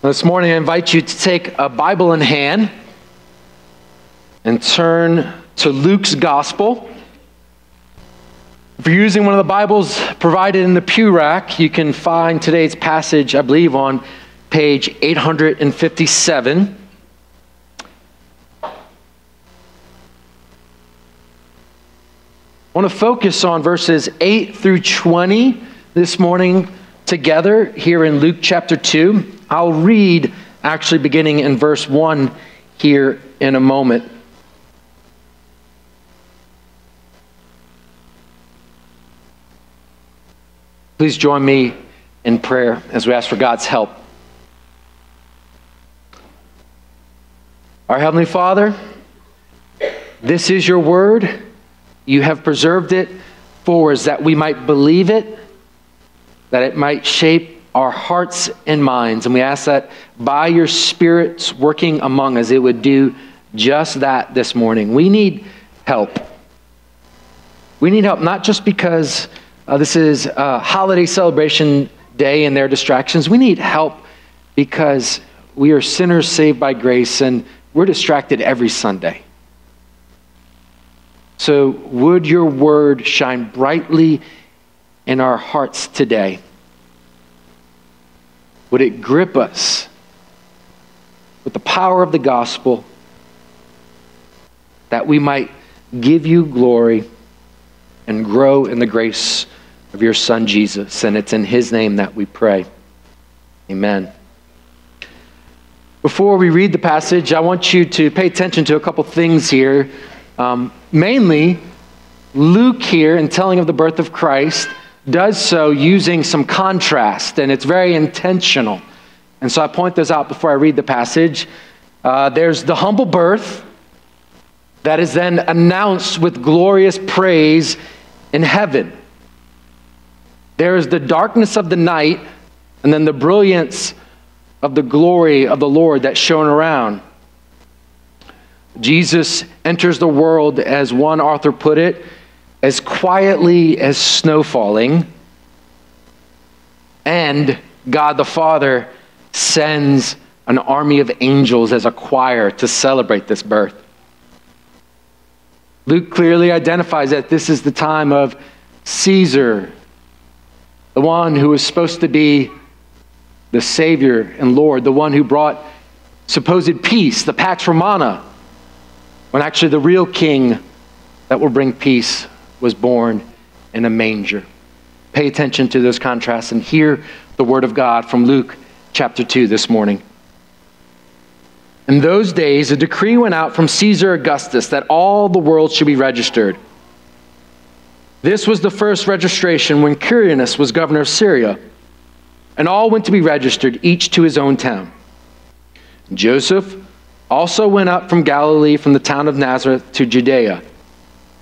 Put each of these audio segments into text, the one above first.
This morning, I invite you to take a Bible in hand and turn to Luke's Gospel. If you're using one of the Bibles provided in the pew rack, you can find today's passage, I believe, on page 857. I want to focus on verses 8 through 20 this morning together here in Luke chapter 2. I'll read actually beginning in verse 1 here in a moment. Please join me in prayer as we ask for God's help. Our Heavenly Father, this is your word. You have preserved it for us that we might believe it, that it might shape our hearts and minds. And we ask that by your Spirit's working among us, it would do just that this morning. We need help. We need help not just because uh, this is a holiday celebration day and there are distractions. We need help because we are sinners saved by grace and we're distracted every Sunday. So, would your word shine brightly in our hearts today? Would it grip us with the power of the gospel that we might give you glory and grow in the grace of your Son, Jesus? And it's in His name that we pray. Amen. Before we read the passage, I want you to pay attention to a couple things here. Um, mainly, Luke here, in telling of the birth of Christ, does so using some contrast, and it's very intentional. And so I point those out before I read the passage. Uh, there's the humble birth that is then announced with glorious praise in heaven. There is the darkness of the night, and then the brilliance of the glory of the Lord that's shown around. Jesus enters the world, as one author put it, as quietly as snow falling, and God the Father sends an army of angels as a choir to celebrate this birth. Luke clearly identifies that this is the time of Caesar, the one who was supposed to be the Savior and Lord, the one who brought supposed peace, the Pax Romana, when actually the real king that will bring peace was born in a manger. Pay attention to those contrasts and hear the word of God from Luke chapter 2 this morning. In those days, a decree went out from Caesar Augustus that all the world should be registered. This was the first registration when Quirinius was governor of Syria, and all went to be registered, each to his own town. Joseph also went up from Galilee, from the town of Nazareth to Judea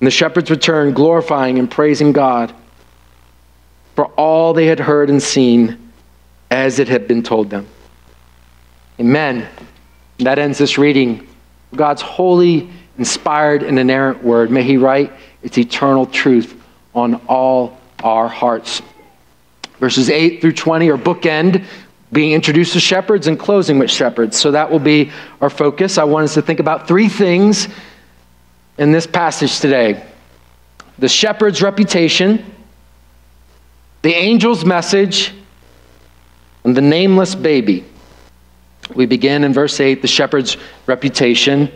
And the shepherds returned, glorifying and praising God for all they had heard and seen as it had been told them. Amen. That ends this reading. God's holy, inspired, and inerrant word. May He write its eternal truth on all our hearts. Verses 8 through 20 are bookend being introduced to shepherds and closing with shepherds. So that will be our focus. I want us to think about three things in this passage today the shepherd's reputation, the angel's message, and the nameless baby. We begin in verse 8 the shepherd's reputation.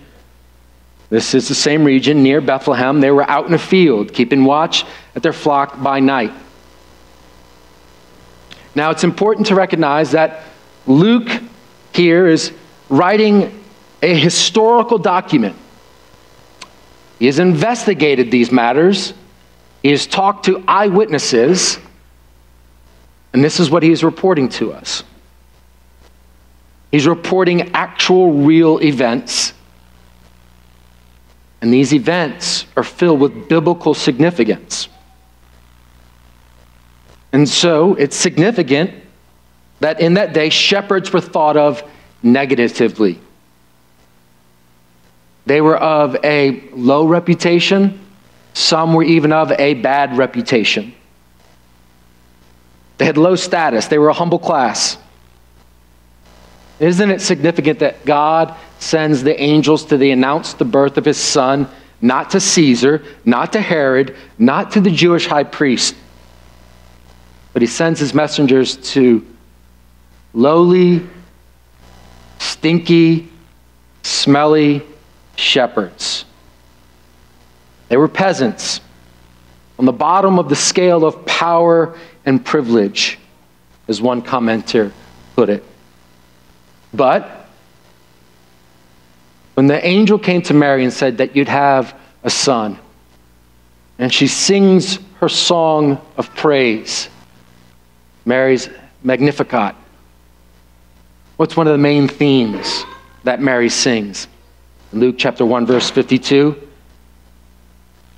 This is the same region near Bethlehem. They were out in a field, keeping watch at their flock by night. Now, it's important to recognize that Luke here is writing a historical document. He has investigated these matters, he has talked to eyewitnesses, and this is what he is reporting to us. He's reporting actual, real events. And these events are filled with biblical significance. And so it's significant that in that day, shepherds were thought of negatively. They were of a low reputation, some were even of a bad reputation. They had low status, they were a humble class. Isn't it significant that God sends the angels to the announce the birth of his son, not to Caesar, not to Herod, not to the Jewish high priest, but he sends his messengers to lowly, stinky, smelly shepherds. They were peasants on the bottom of the scale of power and privilege, as one commenter put it. But when the angel came to Mary and said that you'd have a son, and she sings her song of praise, Mary's Magnificat. What's one of the main themes that Mary sings? Luke chapter 1, verse 52,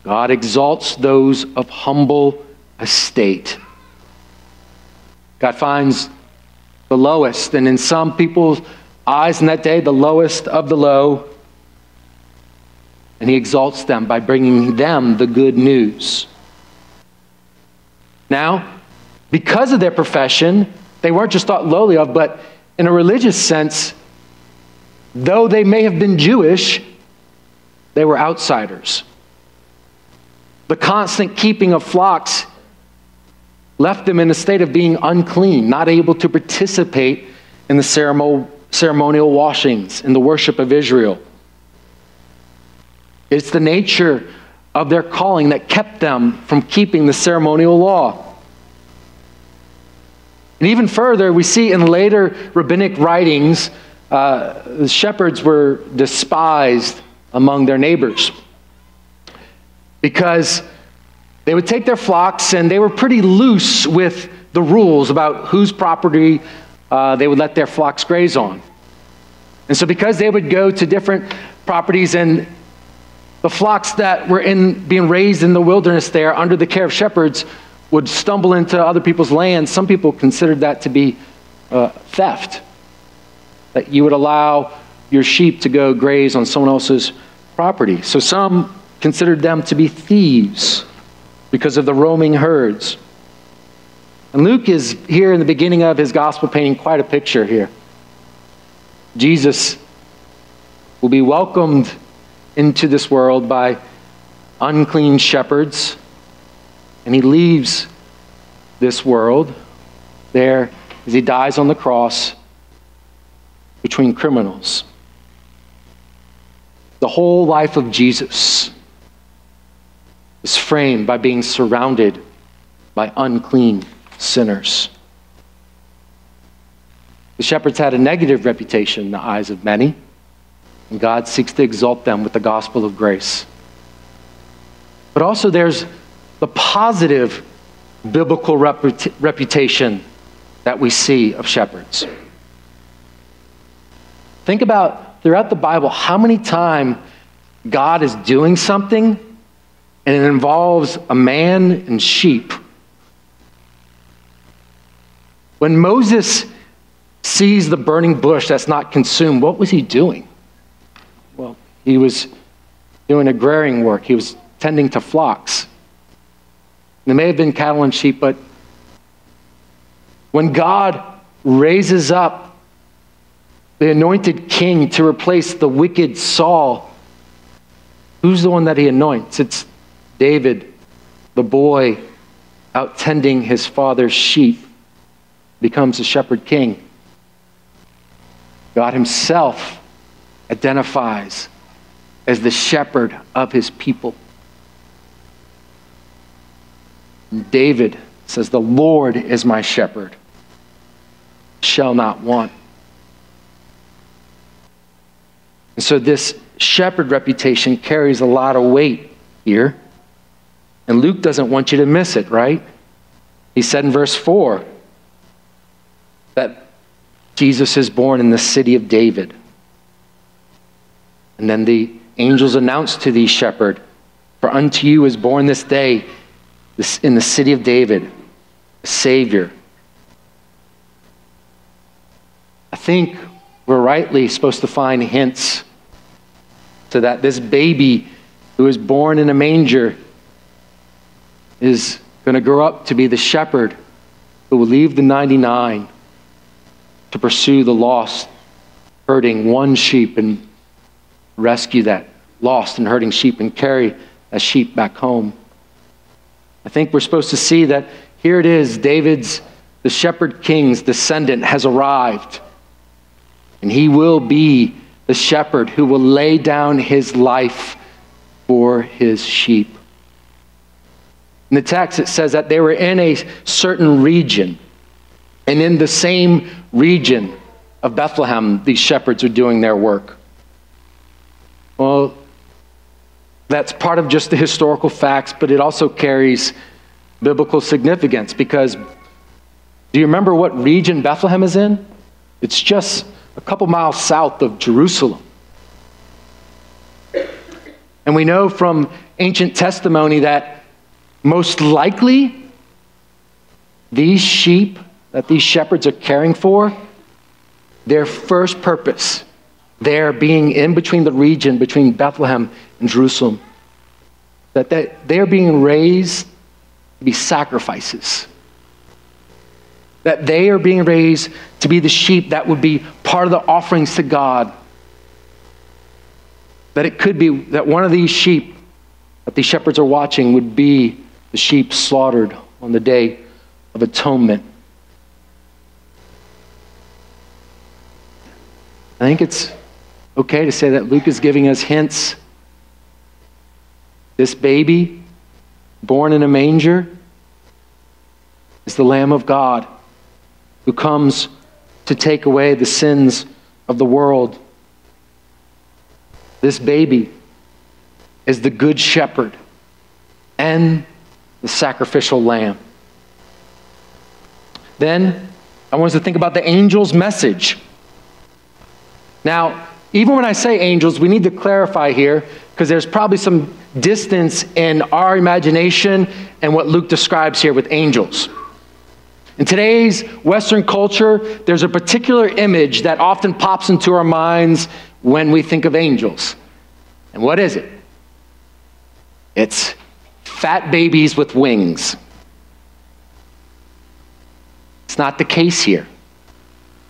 God exalts those of humble estate. God finds the lowest, and in some people's eyes in that day, the lowest of the low, and He exalts them by bringing them the good news. Now, because of their profession, they weren't just thought lowly of, but in a religious sense, though they may have been Jewish, they were outsiders. The constant keeping of flocks left them in a state of being unclean, not able to participate in the ceremonial washings, in the worship of Israel. It's the nature of their calling that kept them from keeping the ceremonial law. And even further, we see in later rabbinic writings, uh, the shepherds were despised among their neighbors because they would take their flocks and they were pretty loose with the rules about whose property uh, they would let their flocks graze on. And so, because they would go to different properties and the flocks that were in, being raised in the wilderness there under the care of shepherds would stumble into other people's land, some people considered that to be uh, theft. That you would allow your sheep to go graze on someone else's property. So some considered them to be thieves because of the roaming herds. And Luke is here in the beginning of his gospel painting quite a picture here. Jesus will be welcomed into this world by unclean shepherds and he leaves this world there as he dies on the cross between criminals. The whole life of Jesus is framed by being surrounded by unclean sinners. The shepherds had a negative reputation in the eyes of many, and God seeks to exalt them with the gospel of grace. But also, there's the positive biblical reputation that we see of shepherds. Think about throughout the Bible how many times God is doing something and it involves a man and sheep. When Moses sees the burning bush that's not consumed, what was he doing? Well, he was doing agrarian work, he was tending to flocks. There may have been cattle and sheep, but when God raises up the anointed king to replace the wicked Saul, who's the one that he anoints? It's David, the boy out tending his father's sheep, becomes a shepherd king. God himself identifies as the shepherd of his people. David says, The Lord is my shepherd, shall not want. And so this shepherd reputation carries a lot of weight here. And Luke doesn't want you to miss it, right? He said in verse 4 that Jesus is born in the city of David. And then the angels announced to these shepherd, For unto you is born this day in the city of David a Savior. I think we're rightly supposed to find hints to that. This baby who was born in a manger is going to grow up to be the shepherd who will leave the 99 to pursue the lost, hurting one sheep and rescue that lost and hurting sheep and carry a sheep back home. I think we're supposed to see that here it is David's, the shepherd king's descendant, has arrived. And he will be the shepherd who will lay down his life for his sheep. In the text, it says that they were in a certain region. And in the same region of Bethlehem, these shepherds are doing their work. Well, that's part of just the historical facts, but it also carries biblical significance because do you remember what region Bethlehem is in? It's just a couple miles south of Jerusalem. And we know from ancient testimony that most likely these sheep that these shepherds are caring for, their first purpose, their being in between the region between Bethlehem and Jerusalem, that they're being raised to be sacrifices that they are being raised to be the sheep that would be part of the offerings to God. That it could be that one of these sheep that these shepherds are watching would be the sheep slaughtered on the day of atonement. I think it's okay to say that Luke is giving us hints. This baby, born in a manger, is the Lamb of God who comes to take away the sins of the world. This baby is the good shepherd and the sacrificial lamb. Then I want us to think about the angel's message. Now, even when I say angels, we need to clarify here because there's probably some distance in our imagination and what Luke describes here with angels. In today's Western culture, there's a particular image that often pops into our minds when we think of angels. And what is it? It's fat babies with wings. It's not the case here.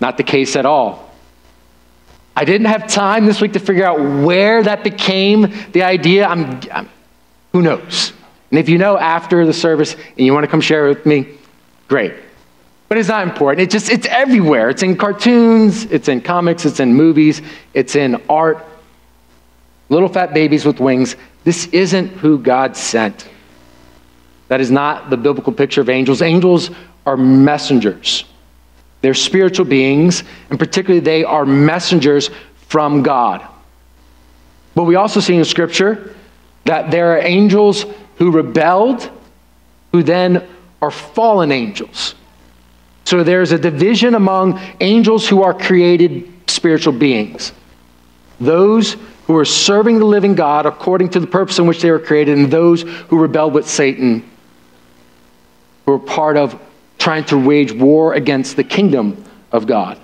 Not the case at all. I didn't have time this week to figure out where that became the idea. I'm, I'm, who knows? And if you know after the service and you want to come share it with me, great. But it's not important. It just it's everywhere. It's in cartoons, it's in comics, it's in movies, it's in art. Little fat babies with wings. This isn't who God sent. That is not the biblical picture of angels. Angels are messengers. They're spiritual beings, and particularly they are messengers from God. But we also see in Scripture that there are angels who rebelled, who then are fallen angels. So there's a division among angels who are created spiritual beings. Those who are serving the living God according to the purpose in which they were created, and those who rebelled with Satan, who are part of trying to wage war against the kingdom of God.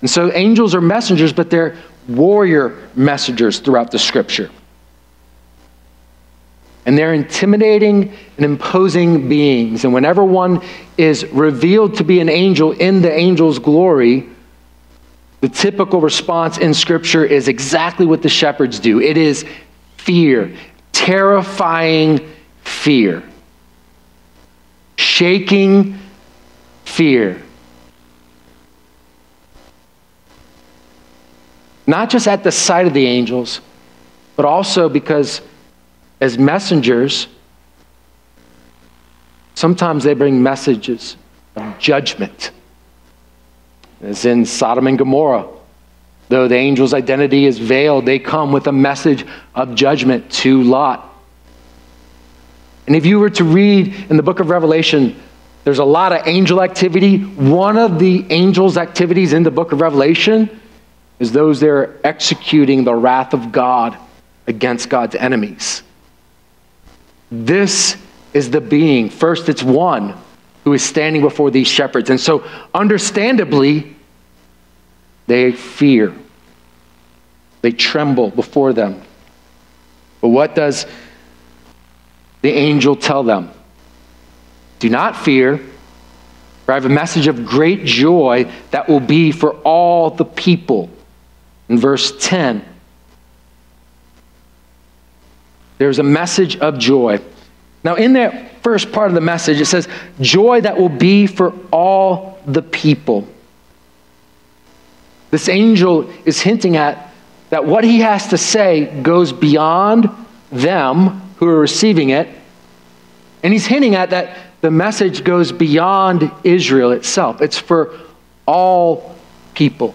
And so angels are messengers, but they're warrior messengers throughout the scripture. And they're intimidating and imposing beings. And whenever one is revealed to be an angel in the angel's glory, the typical response in Scripture is exactly what the shepherds do it is fear, terrifying fear, shaking fear. Not just at the sight of the angels, but also because as messengers, sometimes they bring messages of judgment. As in Sodom and Gomorrah, though the angel's identity is veiled, they come with a message of judgment to Lot. And if you were to read in the book of Revelation, there's a lot of angel activity. One of the angels' activities in the book of Revelation is those that are executing the wrath of God against God's enemies. This is the being. First, it's one who is standing before these shepherds. And so, understandably, they fear, they tremble before them. But what does the angel tell them? Do not fear, for I have a message of great joy that will be for all the people. In verse 10, there's a message of joy. Now, in that first part of the message, it says, joy that will be for all the people. This angel is hinting at that what he has to say goes beyond them who are receiving it. And he's hinting at that the message goes beyond Israel itself. It's for all people,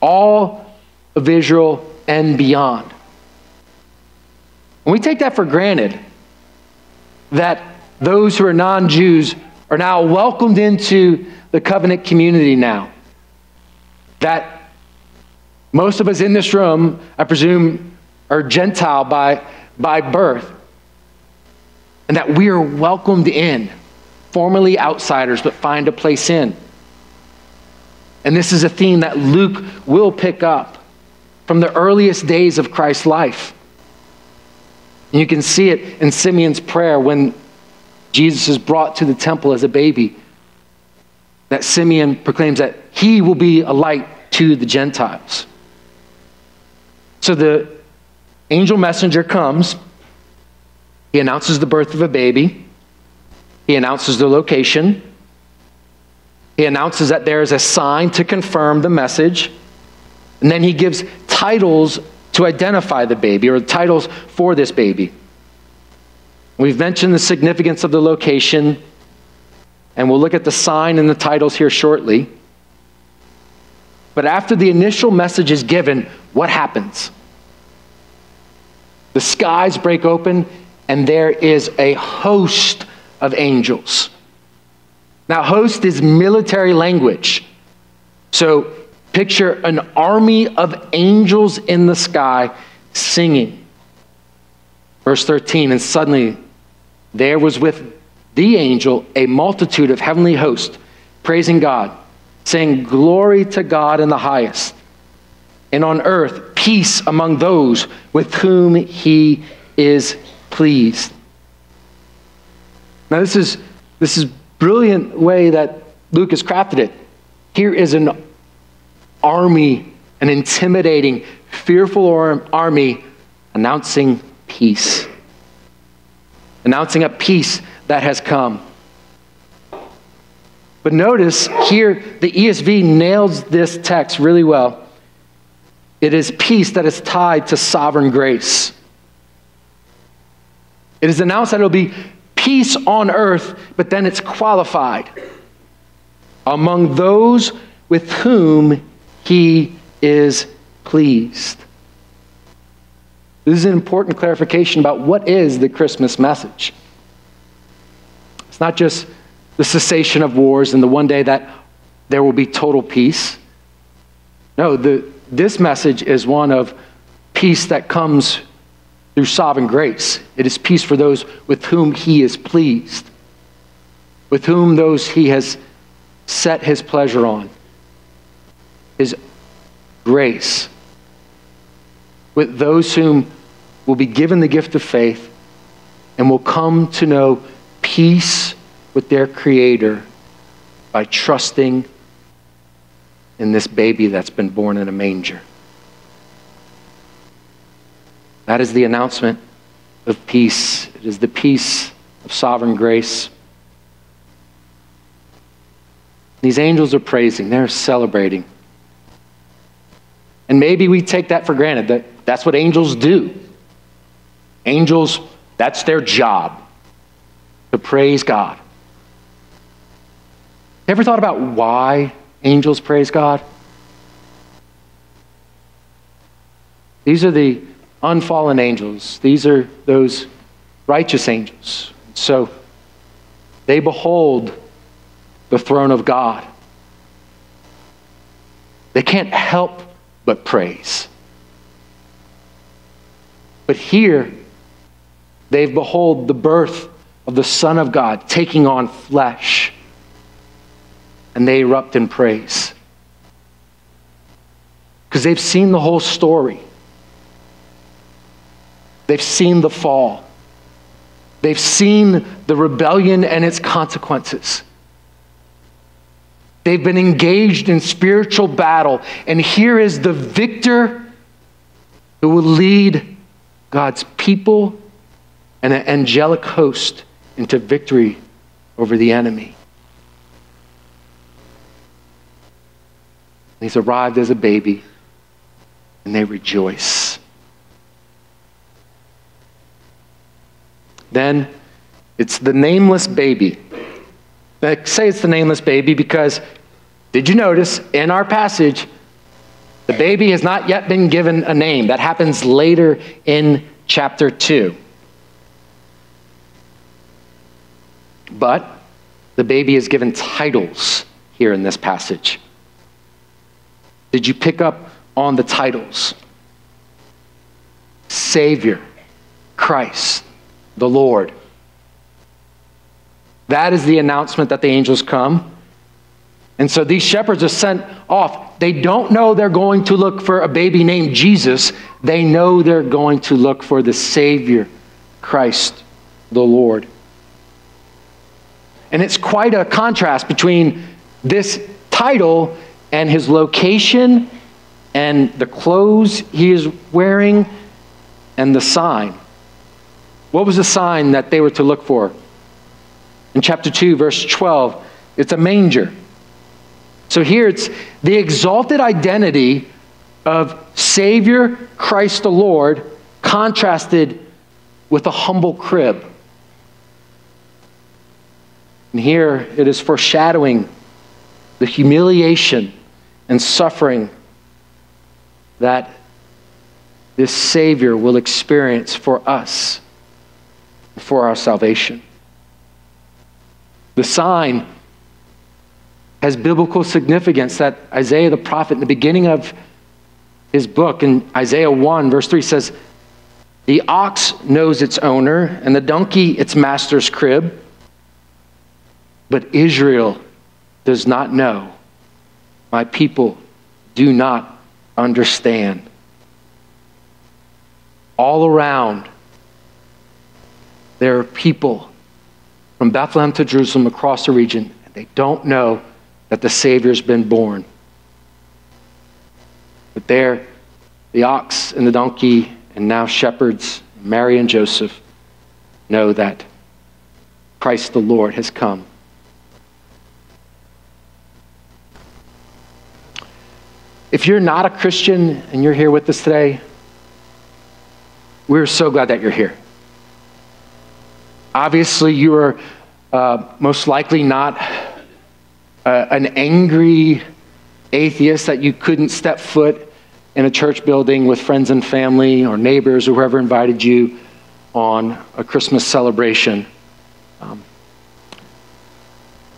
all of Israel and beyond. And we take that for granted that those who are non Jews are now welcomed into the covenant community now. That most of us in this room, I presume, are Gentile by, by birth. And that we are welcomed in, formerly outsiders, but find a place in. And this is a theme that Luke will pick up from the earliest days of Christ's life. And you can see it in Simeon's prayer when Jesus is brought to the temple as a baby. That Simeon proclaims that he will be a light to the Gentiles. So the angel messenger comes. He announces the birth of a baby. He announces the location. He announces that there is a sign to confirm the message. And then he gives titles to identify the baby or the titles for this baby. We've mentioned the significance of the location, and we'll look at the sign and the titles here shortly. But after the initial message is given, what happens? The skies break open, and there is a host of angels. Now, host is military language. So Picture an army of angels in the sky singing. Verse 13, and suddenly there was with the angel a multitude of heavenly hosts praising God, saying, Glory to God in the highest, and on earth peace among those with whom he is pleased. Now, this is, this is brilliant way that Luke has crafted it. Here is an army, an intimidating, fearful army announcing peace. Announcing a peace that has come. But notice here, the ESV nails this text really well. It is peace that is tied to sovereign grace. It is announced that it will be peace on earth, but then it's qualified among those with whom he is pleased. This is an important clarification about what is the Christmas message. It's not just the cessation of wars and the one day that there will be total peace. No, the, this message is one of peace that comes through sovereign grace. It is peace for those with whom he is pleased, with whom those he has set his pleasure on, his grace, with those whom will be given the gift of faith and will come to know peace with their Creator by trusting in this baby that's been born in a manger. That is the announcement of peace. It is the peace of sovereign grace. These angels are praising, they're celebrating. And maybe we take that for granted that that's what angels do. Angels, that's their job to praise God. Ever thought about why angels praise God? These are the unfallen angels, these are those righteous angels. So they behold the throne of God. They can't help but praise. But here, they've behold the birth of the Son of God taking on flesh and they erupt in praise. Because they've seen the whole story. They've seen the fall. They've seen the rebellion and its consequences. They've been engaged in spiritual battle. And here is the victor who will lead God's people and an angelic host into victory over the enemy. He's arrived as a baby, and they rejoice. Then it's the nameless baby. I say it's the nameless baby because did you notice in our passage, the baby has not yet been given a name? That happens later in chapter 2. But the baby is given titles here in this passage. Did you pick up on the titles? Savior, Christ, the Lord. That is the announcement that the angels come. And so these shepherds are sent off. They don't know they're going to look for a baby named Jesus. They know they're going to look for the Savior, Christ, the Lord. And it's quite a contrast between this title and his location and the clothes he is wearing and the sign. What was the sign that they were to look for? In chapter 2, verse 12, it's a manger. So here it's the exalted identity of Savior Christ the Lord contrasted with a humble crib. And here it is foreshadowing the humiliation and suffering that this Savior will experience for us, for our salvation. The sign has biblical significance that Isaiah the prophet, in the beginning of his book, in Isaiah 1, verse 3, says, The ox knows its owner, and the donkey its master's crib, but Israel does not know my people do not understand. All around, there are people from Bethlehem to Jerusalem across the region, and they don't know that the Savior's been born. But there, the ox and the donkey, and now shepherds, Mary and Joseph, know that Christ the Lord has come. If you're not a Christian and you're here with us today, we're so glad that you're here. Obviously, you are uh, most likely not uh, an angry atheist that you couldn't step foot in a church building with friends and family or neighbors or whoever invited you on a Christmas celebration. Um,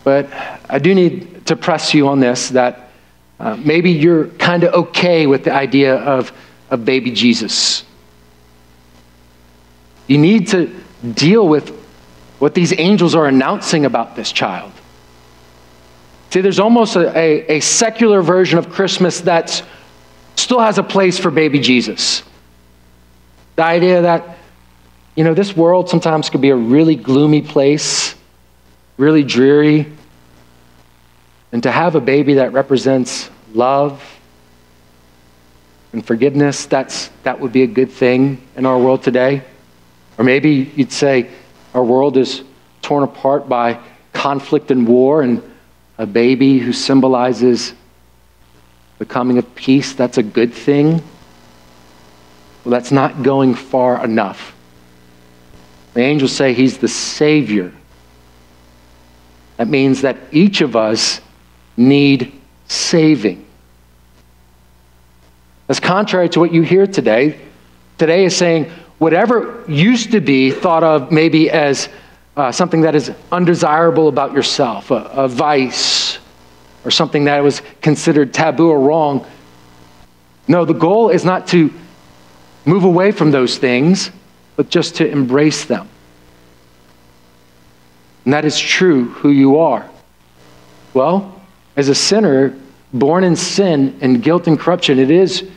but I do need to press you on this that uh, maybe you're kind of okay with the idea of, of baby Jesus. You need to deal with what these angels are announcing about this child. See, there's almost a, a, a secular version of Christmas that still has a place for baby Jesus. The idea that, you know, this world sometimes could be a really gloomy place, really dreary. And to have a baby that represents love and forgiveness, that's, that would be a good thing in our world today. Or maybe you'd say our world is torn apart by conflict and war, and a baby who symbolizes the coming of peace, that's a good thing. Well, that's not going far enough. The angels say he's the Savior. That means that each of us need saving. That's contrary to what you hear today. Today is saying whatever used to be thought of maybe as uh, something that is undesirable about yourself, a, a vice, or something that was considered taboo or wrong. No, the goal is not to move away from those things, but just to embrace them. And that is true who you are. Well, as a sinner, born in sin and guilt and corruption, it is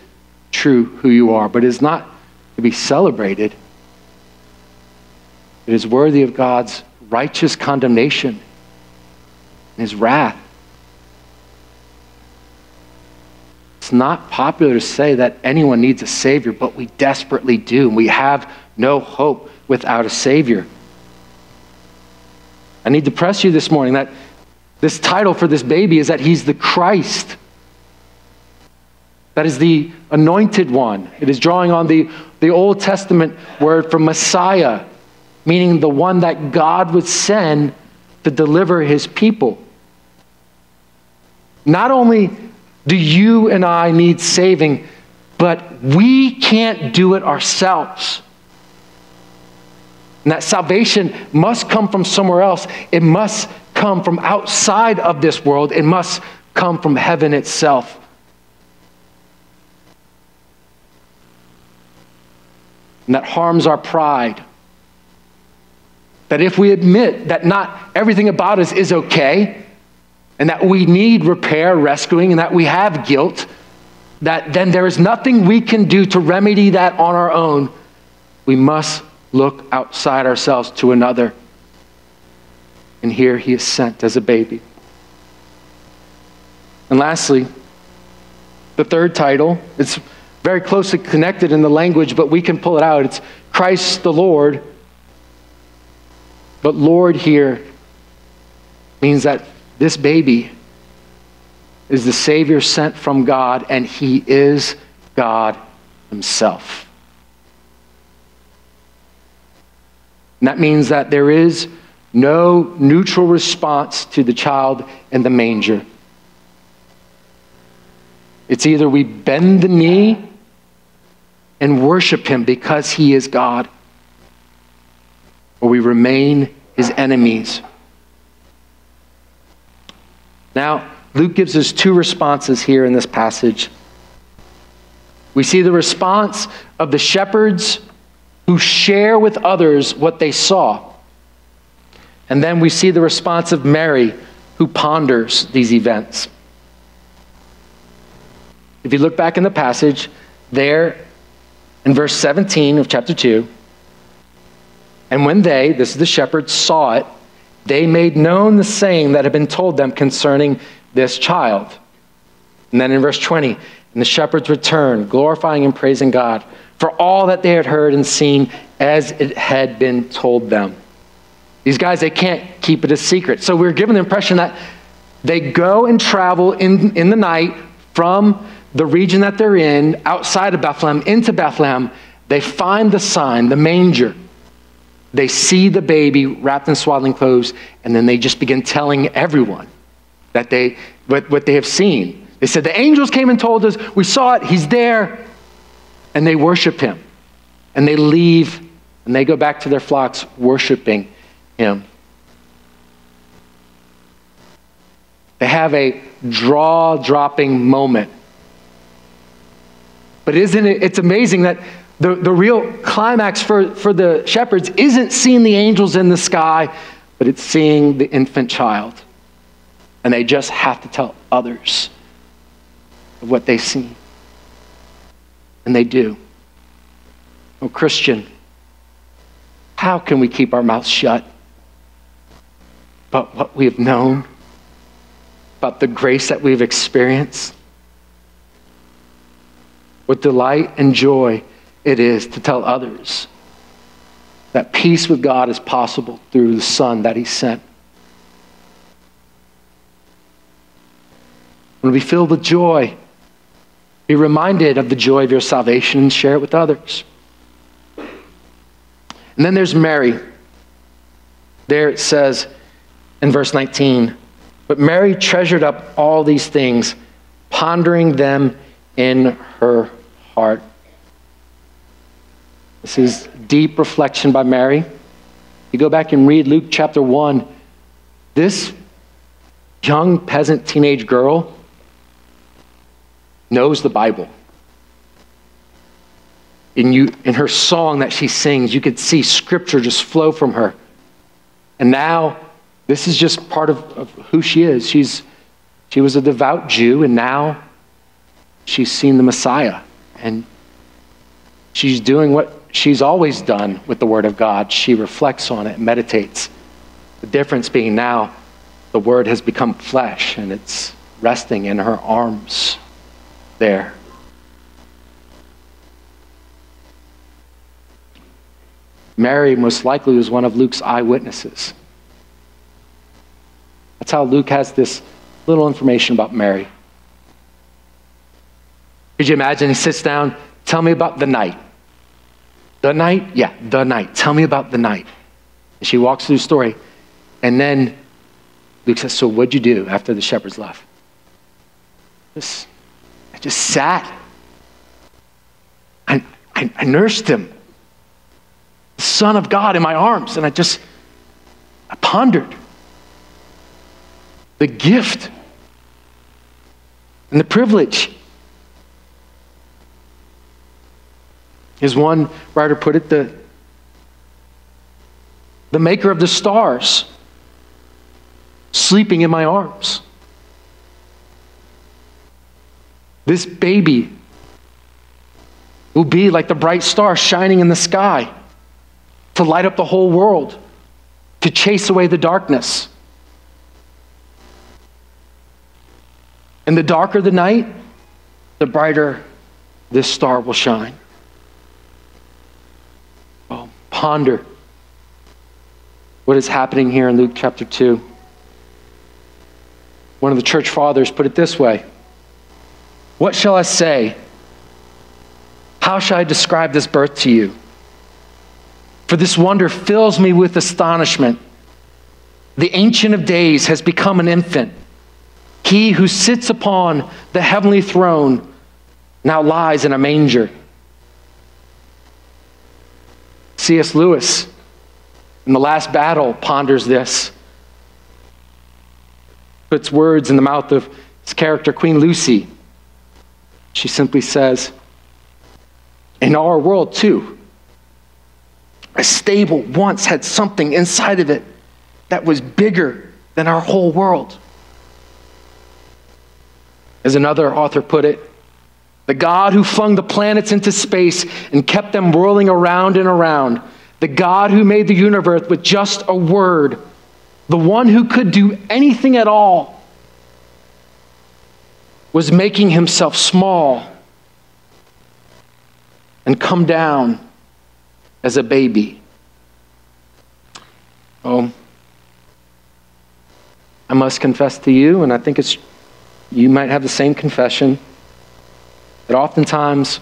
true who you are, but it is not to be celebrated. It is worthy of God's righteous condemnation and his wrath. It's not popular to say that anyone needs a Savior, but we desperately do. We have no hope without a Savior. I need to press you this morning that this title for this baby is that he's the Christ. That is the anointed one. It is drawing on the, the Old Testament word for Messiah, meaning the one that God would send to deliver his people. Not only do you and I need saving, but we can't do it ourselves. And that salvation must come from somewhere else. It must come from outside of this world. It must come from heaven itself. And that harms our pride. That if we admit that not everything about us is okay, and that we need repair, rescuing, and that we have guilt, that then there is nothing we can do to remedy that on our own. We must look outside ourselves to another. And here he is sent as a baby. And lastly, the third title, it's very closely connected in the language, but we can pull it out. It's Christ the Lord. But Lord here means that this baby is the Savior sent from God, and He is God Himself. And that means that there is no neutral response to the child in the manger. It's either we bend the knee and worship Him because He is God, or we remain His enemies now, Luke gives us two responses here in this passage. We see the response of the shepherds who share with others what they saw. And then we see the response of Mary who ponders these events. If you look back in the passage, there in verse 17 of chapter 2, and when they, this is the shepherds, saw it, they made known the saying that had been told them concerning this child. And then in verse 20, and the shepherds returned, glorifying and praising God for all that they had heard and seen as it had been told them. These guys, they can't keep it a secret. So we're given the impression that they go and travel in, in the night from the region that they're in, outside of Bethlehem, into Bethlehem. They find the sign, the manger. They see the baby wrapped in swaddling clothes, and then they just begin telling everyone that they, what, what they have seen. They said, The angels came and told us, we saw it, he's there. And they worship him. And they leave and they go back to their flocks worshiping him. They have a draw dropping moment. But isn't it? It's amazing that the, the real climax for, for the shepherds isn't seeing the angels in the sky, but it's seeing the infant child. And they just have to tell others of what they see. And they do. Oh, Christian, how can we keep our mouths shut about what we have known, about the grace that we've experienced? With delight and joy it is to tell others that peace with God is possible through the Son that He sent. When we filled with joy, be reminded of the joy of your salvation and share it with others. And then there's Mary. There it says in verse 19, but Mary treasured up all these things, pondering them in her heart. This is deep reflection by Mary. You go back and read Luke chapter 1. This young peasant teenage girl knows the Bible in, you, in her song that she sings, you could see scripture just flow from her. And now, this is just part of, of who she is. She's, she was a devout Jew, and now she's seen the Messiah. And she's doing what she's always done with the Word of God. She reflects on it, meditates. The difference being now, the Word has become flesh, and it's resting in her arms there. Mary most likely was one of Luke's eyewitnesses. That's how Luke has this little information about Mary. Could you imagine? He sits down, tell me about the night. The night? Yeah, the night. Tell me about the night. And she walks through the story. And then Luke says, So what'd you do after the shepherds left? Just, I just sat. I, I, I nursed him. the Son of God in my arms. And I just I pondered the gift and the privilege. As one writer put it, the, the maker of the stars sleeping in my arms. This baby will be like the bright star shining in the sky to light up the whole world, to chase away the darkness. And the darker the night, the brighter this star will shine. Ponder what is happening here in Luke chapter 2. One of the church fathers put it this way What shall I say? How shall I describe this birth to you? For this wonder fills me with astonishment. The Ancient of Days has become an infant. He who sits upon the heavenly throne now lies in a manger. C.S. Lewis, in The Last Battle, ponders this. Puts words in the mouth of his character, Queen Lucy. She simply says, In our world, too, a stable once had something inside of it that was bigger than our whole world. As another author put it, the God who flung the planets into space and kept them whirling around and around, the God who made the universe with just a word, the one who could do anything at all, was making himself small and come down as a baby. Oh, I must confess to you, and I think it's you might have the same confession, that oftentimes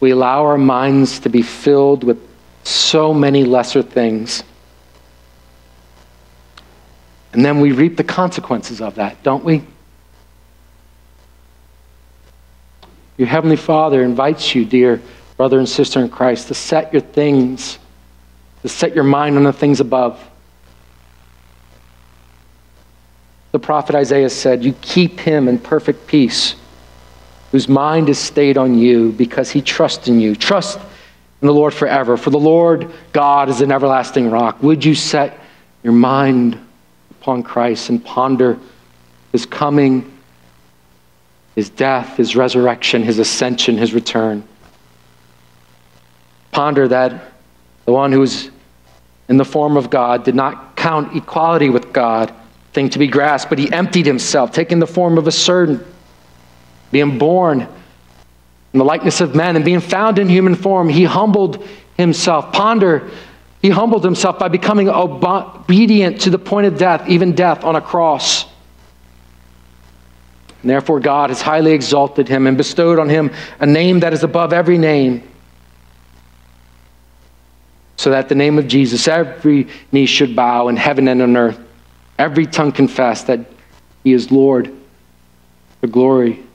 we allow our minds to be filled with so many lesser things. And then we reap the consequences of that, don't we? Your Heavenly Father invites you, dear brother and sister in Christ, to set your things, to set your mind on the things above. The prophet Isaiah said, You keep him in perfect peace, whose mind is stayed on you because he trusts in you. Trust in the Lord forever, for the Lord God is an everlasting rock. Would you set your mind upon Christ and ponder his coming, his death, his resurrection, his ascension, his return? Ponder that the one who is in the form of God did not count equality with God thing to be grasped, but he emptied himself, taking the form of a servant, being born in the likeness of men, and being found in human form, he humbled himself. Ponder, he humbled himself by becoming obedient to the point of death, even death on a cross. And therefore, God has highly exalted him and bestowed on him a name that is above every name so that the name of Jesus, every knee should bow in heaven and on earth, Every tongue confess that he is Lord, the glory,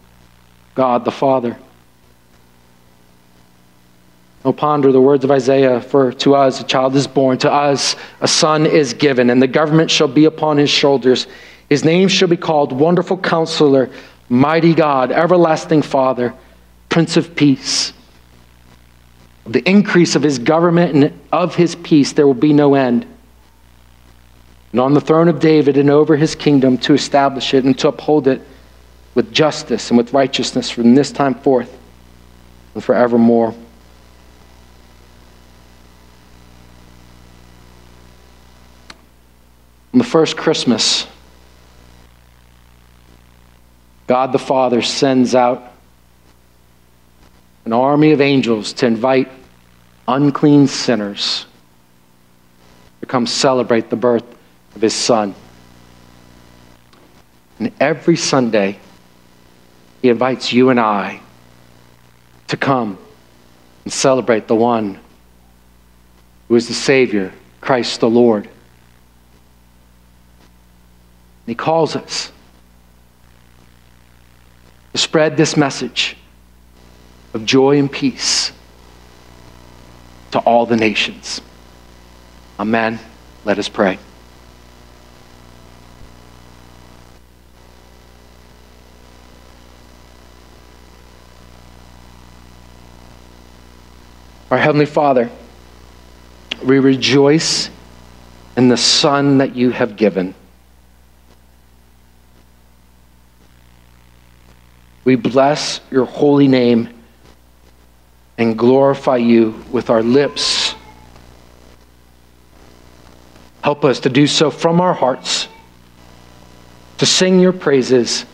God the Father. Oh, ponder the words of Isaiah For to us a child is born, to us a son is given, and the government shall be upon his shoulders. His name shall be called Wonderful Counselor, Mighty God, Everlasting Father, Prince of Peace. The increase of his government and of his peace there will be no end and on the throne of David and over his kingdom to establish it and to uphold it with justice and with righteousness from this time forth and forevermore. On the first Christmas, God the Father sends out an army of angels to invite unclean sinners to come celebrate the birth of his son. And every Sunday, he invites you and I to come and celebrate the one who is the Savior, Christ the Lord. And he calls us to spread this message of joy and peace to all the nations. Amen. Let us pray. Our Heavenly Father, we rejoice in the Son that you have given. We bless your holy name and glorify you with our lips. Help us to do so from our hearts, to sing your praises,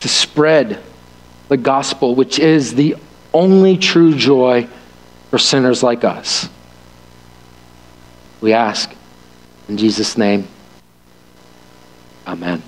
to spread the gospel, which is the only true joy for sinners like us. We ask in Jesus' name. Amen.